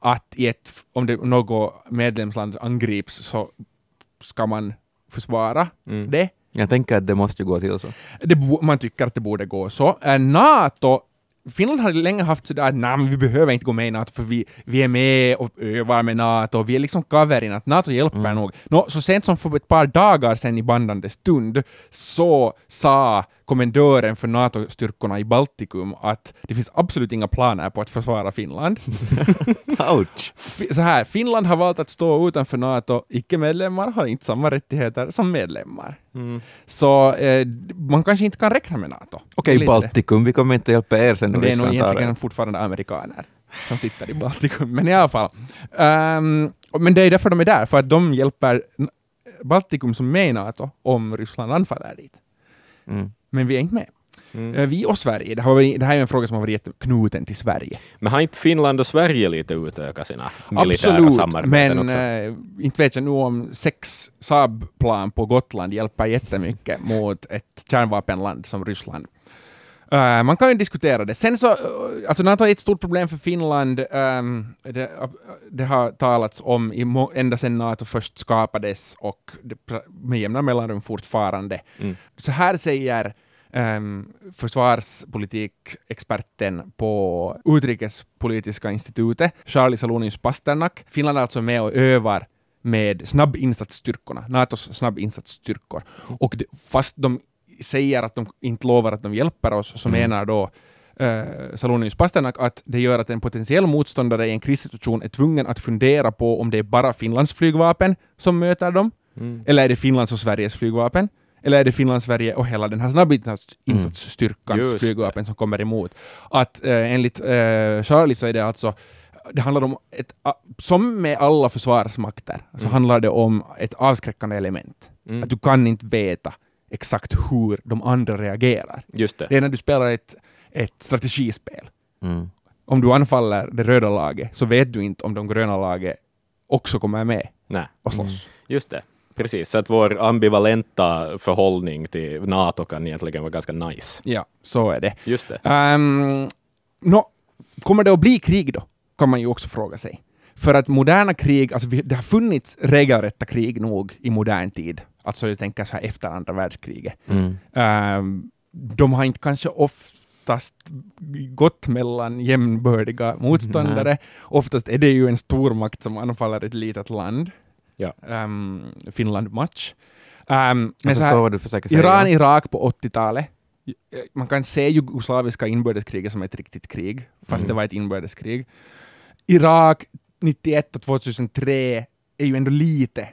B: att ett, om det, något medlemsland angrips så ska man försvara
C: Mm.
B: det.
D: Jag tänker att det måste ju gå till så.
B: det bo, man tycker att det borde gå så. Eh, NATO, Finland har länge haft sådär att nej, men vi behöver inte gå med i NATO för vi, vi är med och övar med NATO. Vi är liksom coverin, att NATO hjälper
D: Mm.
B: nog. Nå, så sent som för ett par dagar sedan i bandande stund så sa kommendören för NATO-styrkorna i Baltikum att det finns absolut inga planer på att försvara Finland.
D: Ouch!
B: Så här, Finland har valt att stå utanför NATO. Icke-medlemmar har inte samma rättigheter som medlemmar.
C: Mm.
B: Så eh, man kanske inte kan räkna med NATO.
D: Okej,
B: Lite.
D: Baltikum, vi kommer inte hjälpa er sen när
B: det är nog egentligen fortfarande amerikaner som sitter i Baltikum. Men i alla fall. Och- men det är därför de är där, för att de hjälper Baltikum som är med i NATO om Ryssland anfaller dit.
D: Mm.
B: Men vi är inte med.
C: Mm.
B: Eh, vi och Sverige, det, varit, det här är en fråga som har varit jätteknuten till Sverige.
C: Men har inte Finland och Sverige lite utökat sina militära
B: Absolut,
C: samarbeten
B: men eh, inte vet jag nu om sex Saab-plan på Gotland hjälper jättemycket mot ett kärnvapenland som Ryssland. Eh, man kan ju diskutera det. Sen så, eh, alltså NATO är ett stort problem för Finland. ehm, det, det har talats om i, må- ända sedan NATO först skapades och det, pra- med jämna mellanrum fortfarande.
C: Mm.
B: Så här säger um, försvarspolitikexperten på Utrikespolitiska institutet, Charlie Salonius Pasternak. Finland är alltså med och övar med snabbinsatsstyrkorna, NATOs snabbinsatsstyrkor. Och det, fast de säger att de inte lovar att de hjälper oss, så
D: Mm.
B: menar då eh, Salonius Pasternak att det gör att en potentiell motståndare i en krissituation är tvungen att fundera på om det är bara Finlands flygvapen som möter dem,
C: Mm.
B: eller är det Finlands och Sveriges flygvapen? eller är det Finland, Sverige och hela den här snabbinsatsstyrkans
C: det.
B: flygvapen som kommer emot. Att eh, enligt eh, Charlie så är det alltså det handlar om ett, som med alla försvarsmakter, så
C: Mm.
B: handlar det om ett avskräckande element.
C: Mm.
B: Att du kan inte veta exakt hur de andra reagerar.
C: Just det.
B: Det är när du spelar ett, ett strategispel.
D: Mm.
B: Om du anfaller det röda laget så vet du inte om de gröna laget också kommer med
C: Nej.
B: och slåss.
C: Just det. Precis, så att vår ambivalenta förhållning till NATO kan egentligen vara ganska nice.
B: Ja, så är det.
C: Just det.
B: Um, nå, kommer det att bli krig då? Kan man ju också fråga sig. För att moderna krig, alltså det har funnits regelrätta krig nog i modern tid. Alltså jag tänker så här efter andra världskriget.
D: Mm.
B: Ehm, de har inte kanske oftast gått mellan jämnbördiga motståndare. Oftast är det ju en stormakt som anfaller ett litet land.
C: Ja.
B: Ehm, Finland match. Um,
D: Jag
B: så här-. Iran-Irak på 80-talet. Man kan se jugoslaviska inbördeskriget som ett riktigt krig, fast
C: Mm.
B: det var ett inbördeskrig. Irak 91 och 2003 är ju ändå lite,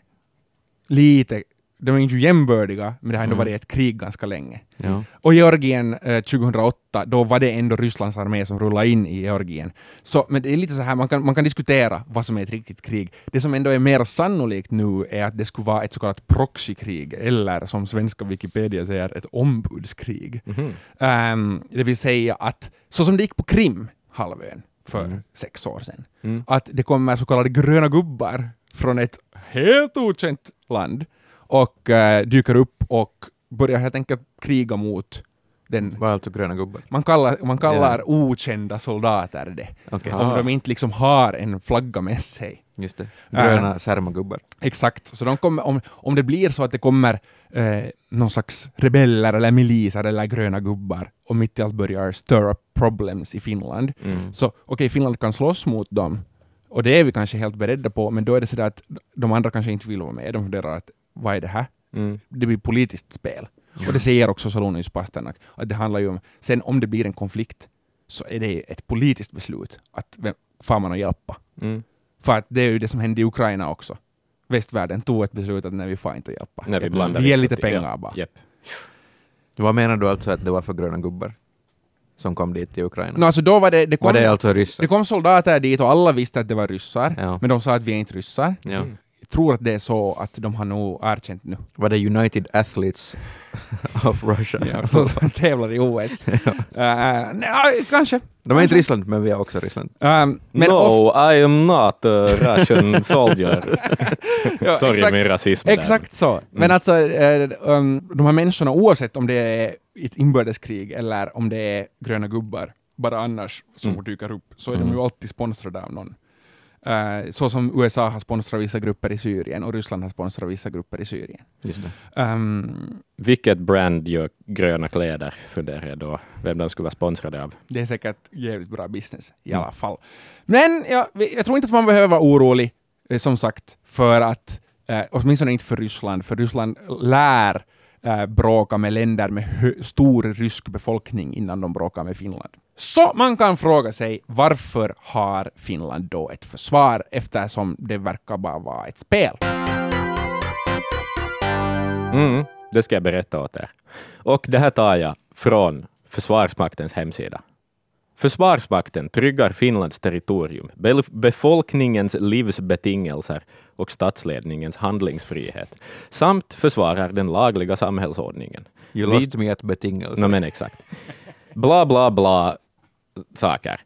B: lite, de är inte jämbördiga, men det har ändå
D: Mm.
B: varit ett krig ganska länge.
D: Ja.
B: Och Georgien eh, 2008, då var det ändå Rysslands armé som rullade in i Georgien. Så, men det är lite så här, man kan, man kan diskutera vad som är ett riktigt krig. Det som ändå är mer sannolikt nu är att det skulle vara ett så kallat proxykrig, eller som svenska Wikipedia säger, ett ombudskrig.
C: Mhm.
B: Ehm, det vill säga att, så som det gick på Krim, halvön, för
C: Mm.
B: sex år sedan,
C: Mm.
B: att det kommer så kallade gröna gubbar från ett helt okänt land och eh, dyker upp och börjar helt enkelt kriga mot den
D: Vad är alltså gröna gubbar?
B: man kallar, man kallar okända soldater det.
C: Ja.
B: Om
C: Ah.
B: de inte liksom har en flagga med sig.
D: just det.
B: Äh.
D: Gröna särmagubbar.
B: Exakt. Så de kommer, om, om det blir så att det kommer eh, någon slags rebeller eller miliser eller gröna gubbar och mitt i allt börjar stir up problems i Finland.
C: Mm.
B: Så okej, Finland kan slåss mot dem och det är vi kanske helt beredda på, men då är det så där att de andra kanske inte vill vara med. De funderar att vad är det här?
C: Mm.
B: det blir politiskt spel. Och det säger också Salonius Pasternak, att det handlar ju om, sen om det blir en konflikt, så är det ett politiskt beslut att vem får man att hjälpa.
C: Mm.
B: För att det är ju det som hände i Ukraina också. Västvärlden tog ett beslut att nej, vi får inte att hjälpa.
C: När vi blandar
B: vi ger
C: in
B: lite pengar
C: Ja.
B: bara.
C: Japp.
D: Vad menar du alltså att det var för gröna gubbar som kom dit till Ukraina?
B: No, alltså då var det, det, kom,
D: var det alltså ryssar?
B: det kom soldater dit och alla visste att det var ryssar,
D: Ja.
B: men de sa att vi är inte ryssar.
D: Ja.
C: Mm.
B: Jag tror att det är så att de har nog erkänt nu.
D: Var det United Athletes of Russia?
B: Ja, så, som tävlar i OS. Uh, nej, kanske.
D: De är inte Ryssland, men vi är också Ryssland.
B: Um, men
C: no,
B: ofta-
C: I am not a Russian soldier.
B: Ja,
C: Sorry
B: exakt.
C: min rasism. där.
B: Exakt så. Men alltså, eh, um, de här människorna, oavsett om det är ett inbördeskrig eller om det är gröna gubbar, bara annars som
C: Mm.
B: dyker upp, så är
D: Mm.
B: de ju alltid sponsrade av någon. Eh, så som USA har sponsrat vissa grupper i Syrien och Ryssland har sponsrat vissa grupper i Syrien.
D: Just det.
B: Um,
C: Vilket brand gör gröna kläder? Funderar jag då. Vem de skulle vara sponsrade av.
B: det är säkert jävligt bra business i
C: Mm.
B: alla fall. Men ja, jag tror inte att man behöver vara orolig, eh, som sagt, för att, eh, åtminstone inte för Ryssland, för Ryssland lär eh, bråka med länder med stor rysk befolkning innan de bråkar med Finland. Så man kan fråga sig varför har Finland då ett försvar eftersom det verkar bara vara ett spel?
C: Mm, det ska jag berätta åt er. Och det här tar jag från Försvarsmaktens hemsida. Försvarsmakten tryggar Finlands territorium, be- befolkningens livsbetingelser och statsledningens handlingsfrihet, samt försvarar den lagliga samhällsordningen.
D: You
C: Vid-
D: lost me at betingelser.
C: No, men exakt. Bla, bla, bla saker.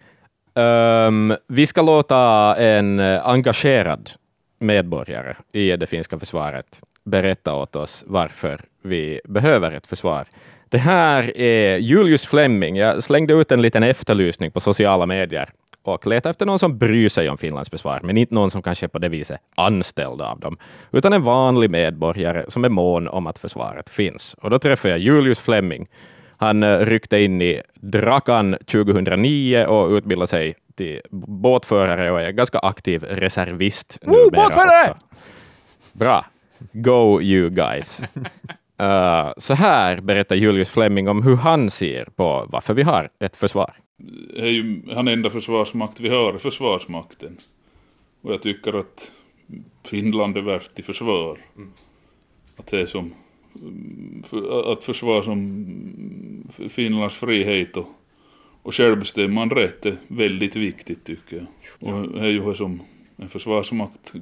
C: Ehm, vi ska låta en eh, engagerad medborgare i det finska försvaret berätta åt oss varför vi behöver ett försvar. Det här är Julius Fleming. Jag slängde ut en liten efterlysning på sociala medier och letade efter någon som bryr sig om Finlands försvar, men inte någon som kanske är på det viset anställd av dem, utan en vanlig medborgare som är mån om att försvaret finns. Och då träffade jag Julius Fleming. Han eh, ryckte in i Drakan 2009 och utbildade sig till båtförare och är ganska aktiv reservist.
B: Woo, båtförare!
C: också. Bra. Go you guys. Eh, så här berättar Julius Fleming om hur han ser på varför vi har ett försvar.
E: är ju han enda försvarsmakt vi har, Försvarsmakten. Och jag tycker att Finland är värt i försvar. Att det är som mm, för, att försvara som mm, Finlands frihet och, och självbestämmande rätt är väldigt viktigt tycker jag. Och det är ju det som en försvarsmakt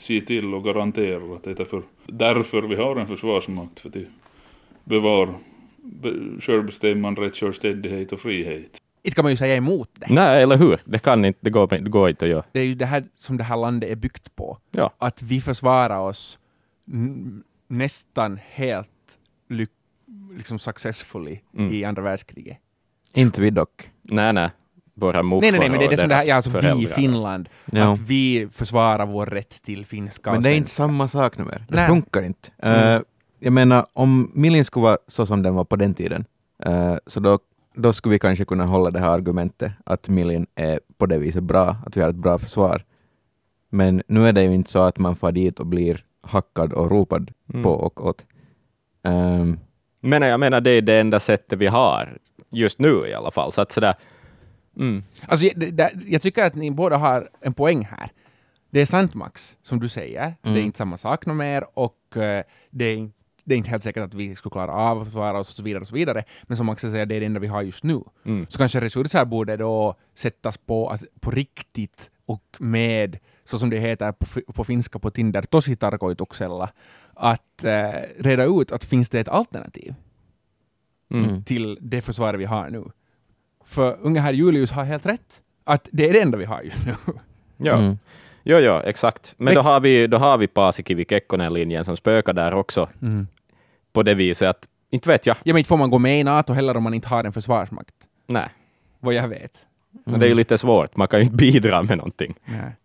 E: ser till och garanterar att det är för, därför vi har en försvarsmakt, för att bevara be- självbestämmande rätt, självständighet och frihet.
B: Inte kan man ju säga emot det.
C: Nej, eller hur? Det kan inte, det går, det går inte att göra.
B: Det är ju det här som det här landet är byggt på.
C: Ja.
B: Att vi försvarar oss nästan helt lyck- liksom successfully
C: Mm.
B: i andra världskriget.
D: Inte vi dock.
C: Nej, nej. Våra morfar
B: Nej, nej, nej, men det är det som det här, ja, alltså vi i. Finland,
D: Ja.
B: att vi försvarar vår rätt till finska
D: Men det är inte samma sak nu mer. Det
B: Nej.
D: funkar inte.
B: Mm.
D: Eh, jag menar, om Miljen skulle vara så som den var på den tiden, eh, så då, då skulle vi kanske kunna hålla det här argumentet att Miljen är på det viset bra, att vi har ett bra försvar. Men nu är det ju inte så att man får dit och blir hackad och ropad
C: Mm.
D: på och åt. Ehm,
C: Men jag menar, det är det enda sättet vi har just nu i alla fall. Så att sådär, mm.
B: Alltså, jag, det, det, jag tycker att ni båda har en poäng här. Det är sant Max, som du säger. Det är
D: Mm.
B: inte samma sak något mer och eh, det, är inte, det är inte helt säkert att vi skulle klara av att försvara oss och så vidare. och så vidare. Men som Max säger, det är det enda vi har just nu.
C: Mm.
B: Så kanske resurser borde då sättas på, att, på riktigt och med, så som det heter på, på finska på Tinder, tositarkoituksella, att eh, reda ut att finns det ett alternativ
C: Mm.
D: Mm.
B: till det försvaret vi har nu. För unge herr Julius har helt rätt, att det är det enda vi har just nu.
C: Ja.
D: mm.
C: Jo, jo, exakt. Men då har vi, då har vi Paasikivi Kekkonen-linjen som spökar där också, på det viset att, inte vet jag,
B: Ja, men inte får man gå med i NATO heller om man inte har en försvarsmakt,
C: nej.
B: vad jag vet.
C: Men det är ju lite svårt, man kan ju inte bidra med någonting.
B: Nej.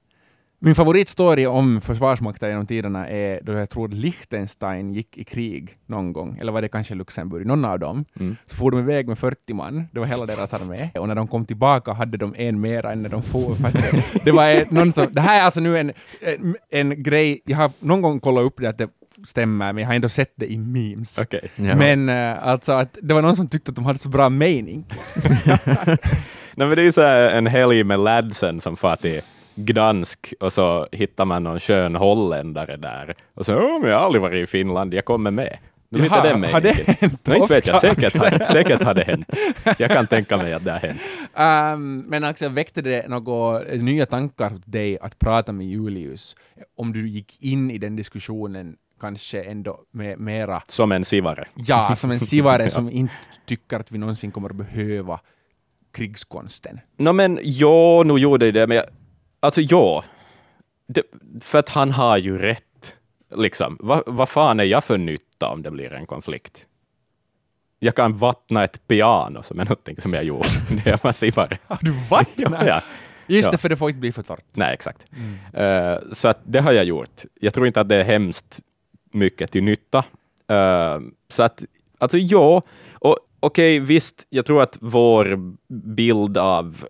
B: Min favoritstory om försvarsmakter genom tiderna är då jag tror Liechtenstein gick i krig någon gång, eller var det kanske Luxemburg, någon av dem.
C: Mm.
B: Så for de iväg med 40 man, det var hela deras armé, och när de kom tillbaka hade de en mera än när de for. Det, det, var någon som, det här är alltså nu en, en, en grej, jag har någon gång kollat upp det att det stämmer, men jag har ändå sett det i memes.
C: Okej.
D: Ja.
B: Men eh, alltså att det var någon som tyckte att de hade så bra mening.
C: Nej, men det är ju så här en helg med ladsen som far till Gdansk och så hittar man någon skön holländare där och så oh, men jag har aldrig varit i Finland, jag kommer med. Nu
B: Jaha,
C: det
B: har
C: meningen.
B: det hänt
C: Nej, inte vet jag, säkert, har- säkert har det hänt. Jag kan tänka mig att det har hänt.
B: Ehm, men Axel, väckte det några nya tankar hos dig att prata med Julius? Om du gick in i den diskussionen kanske ändå med mera,
C: Som en sivare.
B: ja, som en sivare som inte tycker att vi någonsin kommer att behöva krigskonsten.
C: No, men jo, nu gjorde jag det, men jag, alltså ja. Det, för att han har ju rätt. Liksom. Va- Vad fan är jag för nytta om det blir en konflikt? Jag kan vattna ett piano som är någonting som jag gjorde när jag var sivare.
B: Har du vattnat?
C: Ja,
B: Just
C: Ja.
B: det, för det får inte bli för torrt.
C: nej, exakt. Eh, så att det har jag gjort. Jag tror inte att det är hemskt mycket till nytta. Eh, så att, alltså ja, okej, okej, visst, jag tror att vår bild av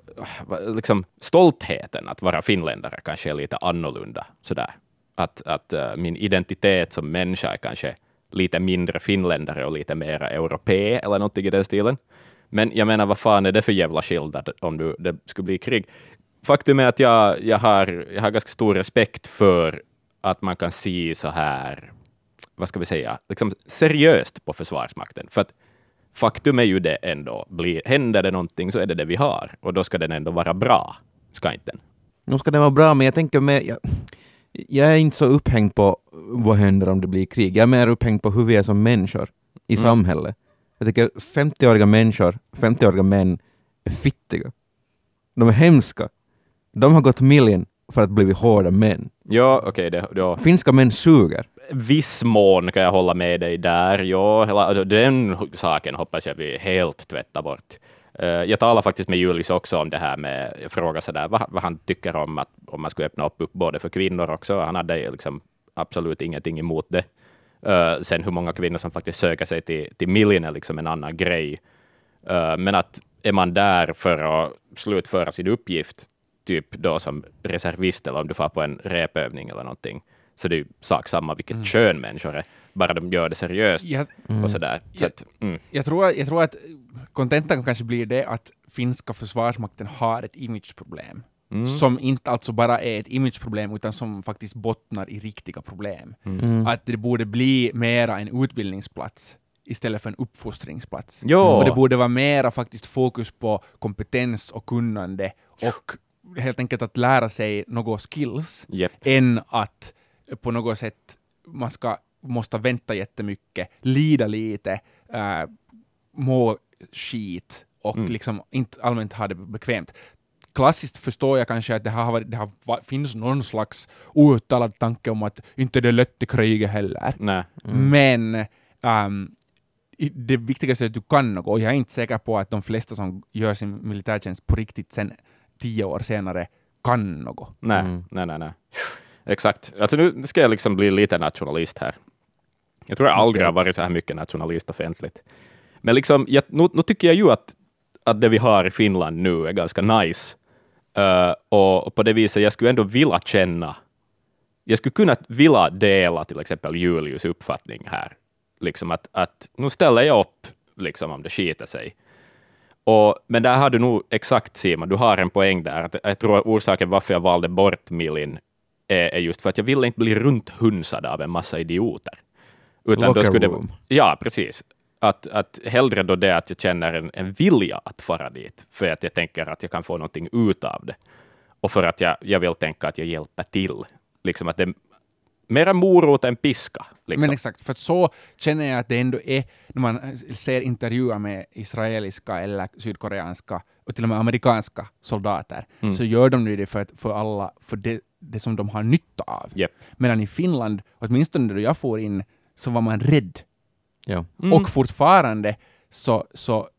C: liksom, stoltheten att vara finländare kanske är lite annorlunda. Sådär. Att, att uh, min identitet som människa är kanske lite mindre finländare och lite mera europé eller någonting i den stilen. Men jag menar, vad fan är det för jävla skillnad om du, det skulle bli krig? Faktum är att jag, jag, har, jag har ganska stor respekt för att man kan se så här, vad ska vi säga, liksom seriöst på Försvarsmakten. För att faktum är ju det ändå, blir, händer det någonting så är det det vi har, och då ska den ändå vara bra, ska inte den?
D: Nu ska det vara bra, men jag tänker med... Jag, jag är inte så upphängd på vad händer om det blir krig. Jag är mer upphängd på hur vi är som människor i
C: Mm.
D: samhället. Jag tycker 50-åriga människor, 50-åriga män, är fittiga. De är hemska. De har gått miljen för att bli hårda män.
C: Ja, okej, det, då.
D: Finska män suger
C: viss mån kan jag hålla med dig där. Ja, hela, alltså, den saken hoppas jag vi helt tvättar bort. Eh, jag talar faktiskt med Julius också om det här med, jag frågar sådär vad, vad han tycker om att om man skulle öppna upp, upp både för kvinnor också. Han hade liksom absolut ingenting emot det. Eh, sen hur många kvinnor som faktiskt söker sig till, till Million är liksom en annan grej. Eh, men att är man där för att slutföra sin uppgift, typ då som reservist eller om du får på en repövning eller någonting, så det är ju sak samma vilket kön människor är, bara de gör det seriöst
B: Jag,
C: och sådär. Så att, mm.
B: jag, tror, jag tror att kontentan kanske blir det att finska försvarsmakten har ett imageproblem.
C: Mm.
B: som inte alltså bara är ett imageproblem utan som faktiskt bottnar i riktiga problem.
D: Mm.
B: Att det borde bli mera en utbildningsplats istället för en uppfostringsplats.
C: Jo.
B: Och det borde vara mera faktiskt fokus på kompetens och kunnande och helt enkelt att lära sig några skills
C: Japp.
B: än att på något sätt man ska måste vänta jättemycket, lida lite, äh, må skit och
C: Mm.
B: liksom inte allmänt ha det bekvämt. Klassiskt förstår jag kanske att det har, varit, det har va- finns någon slags outtalad tanke om att inte det är lätt i kriget heller.
C: Nej.
B: Men i- det viktigaste är att du kan något och jag är inte säker på att de flesta som gör sin militärtjänst på riktigt sen tio år senare kan något.
C: Nej,
D: Mm.
C: nej, nej, nej. Exakt. Alltså nu ska jag liksom bli lite nationalist här. Jag tror jag aldrig har varit så här mycket nationalist offentligt. Men liksom, jag, nu, nu tycker jag ju att, att det vi har i Finland nu är ganska nice. Eh, och, och på det viset, jag skulle ändå vilja känna, jag skulle kunna vilja dela till exempel Julius uppfattning här. Liksom att, att nu ställer jag upp liksom om det skiter sig. Och, men där har du nog exakt Simon, du har en poäng där. Att jag tror orsaken varför jag valde bort Milin är, är just för att jag ville inte bli runthunsad av en massa idioter. Utan då
D: Locker
C: skulle det,
D: room.
C: ja, precis. Att, att hellre då det att jag känner en, en vilja att fara dit, för att jag tänker att jag kan få någonting ut av det. Och för att jag, jag vill tänka att jag hjälper till. Liksom att det mera morot än piska. Liksom.
B: Men exakt, för så känner jag att det ändå är, när man ser intervjuer med israeliska eller sydkoreanska och till och med amerikanska soldater,
C: Mm.
B: så gör de det för, att, för alla, för det, det som de har nytta av.
C: Japp.
B: Medan i Finland, åtminstone då jag får in, så var man rädd.
D: Ja.
C: Mm.
B: Och fortfarande så, så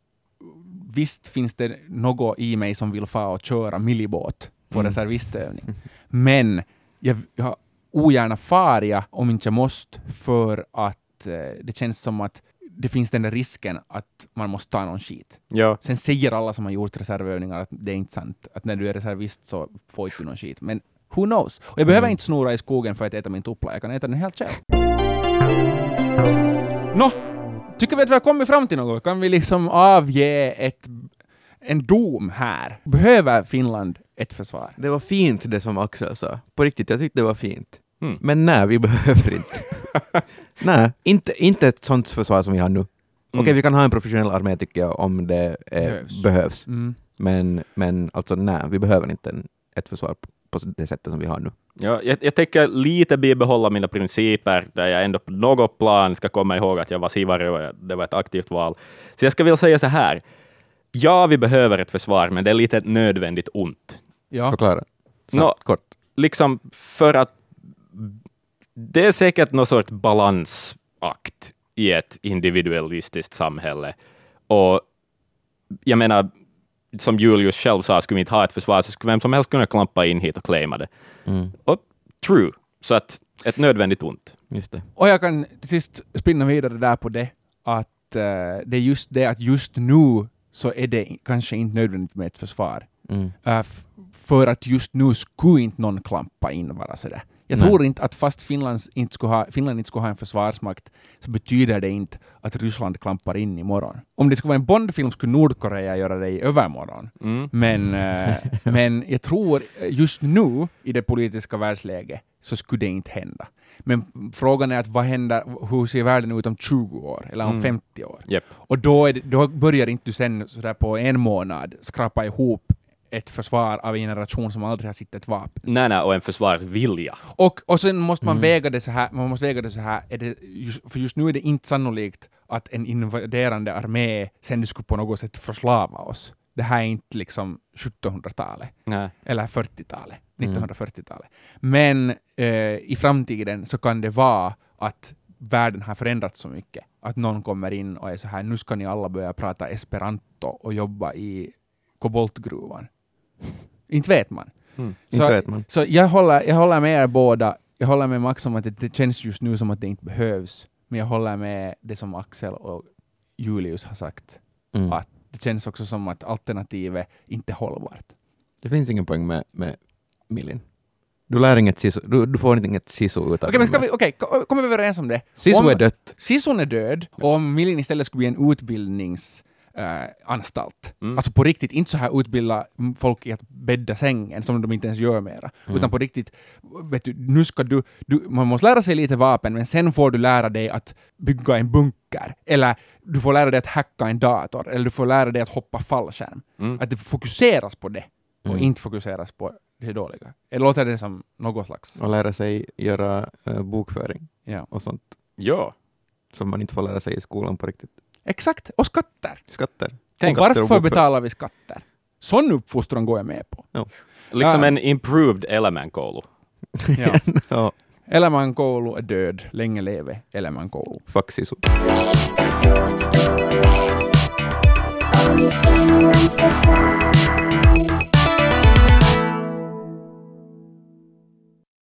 B: visst finns det något i mig som vill få och köra millibåt på
D: Mm.
B: reservistövning. Men jag, jag ogärna far jag om inte jag måste för att eh, det känns som att det finns den där risken att man måste ta någon skit.
C: Ja,
B: Sen säger alla som har gjort reservövningar att det är inte sant, att när du är reservist så får inte du någon skit. Men who knows? Och jag behöver
D: Mm.
B: inte snora i skogen för att äta min tuppla, jag kan äta den helt själv. Nå, tycker vi att vi har kommit fram till något? Kan vi liksom avge ett, en dom här? Behöver Finland ett försvar?
D: Det var fint det som Axel sa. På riktigt, jag tyckte det var fint.
C: Mm.
D: Men nej, vi behöver inte. nej, inte, inte ett sånt försvar som vi har nu.
C: Mm.
D: Okej, vi kan ha en professionell armé tycker jag om det eh,
B: Behövs.
D: behövs.
B: Mm.
D: Men, men alltså nej, vi behöver inte en, ett försvar på det sättet som vi har nu.
C: Ja, jag, jag tänker lite bibehålla mina principer, där jag ändå på något plan ska komma ihåg att jag var sivari och det var ett aktivt val. Så jag ska väl säga så här. Ja, vi behöver ett försvar, men det är lite nödvändigt ont.
B: Ja.
D: Förklara. Så,
C: Nå.
D: kort.
C: Liksom för att det är säkert någon sorts balansakt i ett individualistiskt samhälle. Och jag menar, som Julius själv sa, skulle vi inte ha ett försvar så skulle vem som helst kunna klampa in hit och claima det.
D: Mm,
C: Och true, så att ett nödvändigt ont.
D: just det.
B: Och jag kan till sist spinna vidare där på det, att eh, det är just det att just nu så är det kanske inte nödvändigt med ett försvar.
D: Mm.
B: F- för att just nu skulle inte någon klampa in bara sådär. Jag
D: Nej.
B: tror inte att fast Finlands inte skulle ha, Finland inte skulle ha en försvarsmakt så betyder det inte att Ryssland klampar in imorgon. Om det skulle vara en Bondfilm skulle Nordkorea göra det i övermorgon.
C: Mm.
B: Men, eh, men jag tror eh, just nu i det politiska världsläget så skulle det inte hända. Men frågan är att vad händer, hur ser världen ut om 20 år eller om
C: Mm.
B: 50 år?
C: Japp.
B: Och då, det, då börjar inte du sen sådär på en månad skrapa ihop ett försvar av en generation som aldrig har sett ett vapen.
C: Nej, nej, och en försvarsvilja.
B: Och, och sen måste man
D: Mm.
B: väga det så här, man måste väga det så här, är det just, för just nu är det inte sannolikt att en invaderande armé sen skulle på något sätt förslava oss. Det här är inte liksom 1700-talet
C: Nej.
B: eller 40-talet,
D: Mm.
B: 1940-talet. Men eh, i framtiden så kan det vara att världen har förändrats så mycket att någon kommer in och är så här, nu ska ni alla börja prata esperanto och jobba i koboltgruvan. inte vet man.
C: Mm.
D: Inte
B: Så-
D: vet man.
B: Så jag håller, jag håller med er båda. Jag håller med Max om att det, det känns just nu som att det inte behövs. Men jag håller med det som Axel och Julius har sagt.
D: Mm.
B: Att det känns också som att alternativet inte är hållbart.
D: Det finns ingen poäng med, med Milin. Du lär inget sisu, du, du får inget sisu ut av
B: Okej, men ska
D: det.
B: vi, okej, ko- kommer vi överens om det?
D: Sisu
B: om-
D: är dött.
B: Sisun är död och om Milin istället skulle bli en utbildnings eh, anstalt.
C: Mm.
B: Alltså på riktigt, inte så här utbilda folk i att bädda sängen som de inte ens gör mera.
C: Mm.
B: Utan på riktigt, vet du, nu ska du, du, man måste lära sig lite vapen, men sen får du lära dig att bygga en bunker. Eller du får lära dig att hacka en dator. Eller du får lära dig att hoppa fallskärm.
C: Mm.
B: Att det fokuseras på det och
D: Mm.
B: inte fokuseras på det dåliga. Eller låter det som något slags...
D: Och lära sig göra eh, bokföring
B: Ja.
D: och sånt
C: Ja.
D: som man inte får lära sig i skolan på riktigt.
B: Exakt, och skatter.
D: Skatter.
C: Tänk,
B: och varför betalar vi skatter? Sån uppfostran går jag med på.
C: liksom
B: Ja.
C: en improved Elämänkoulu.
B: Ja.
D: Ja,
B: Elämän koulu är död, länge leve Elämän koulu.
D: faxisu.
F: Lägsta domstolen om försvar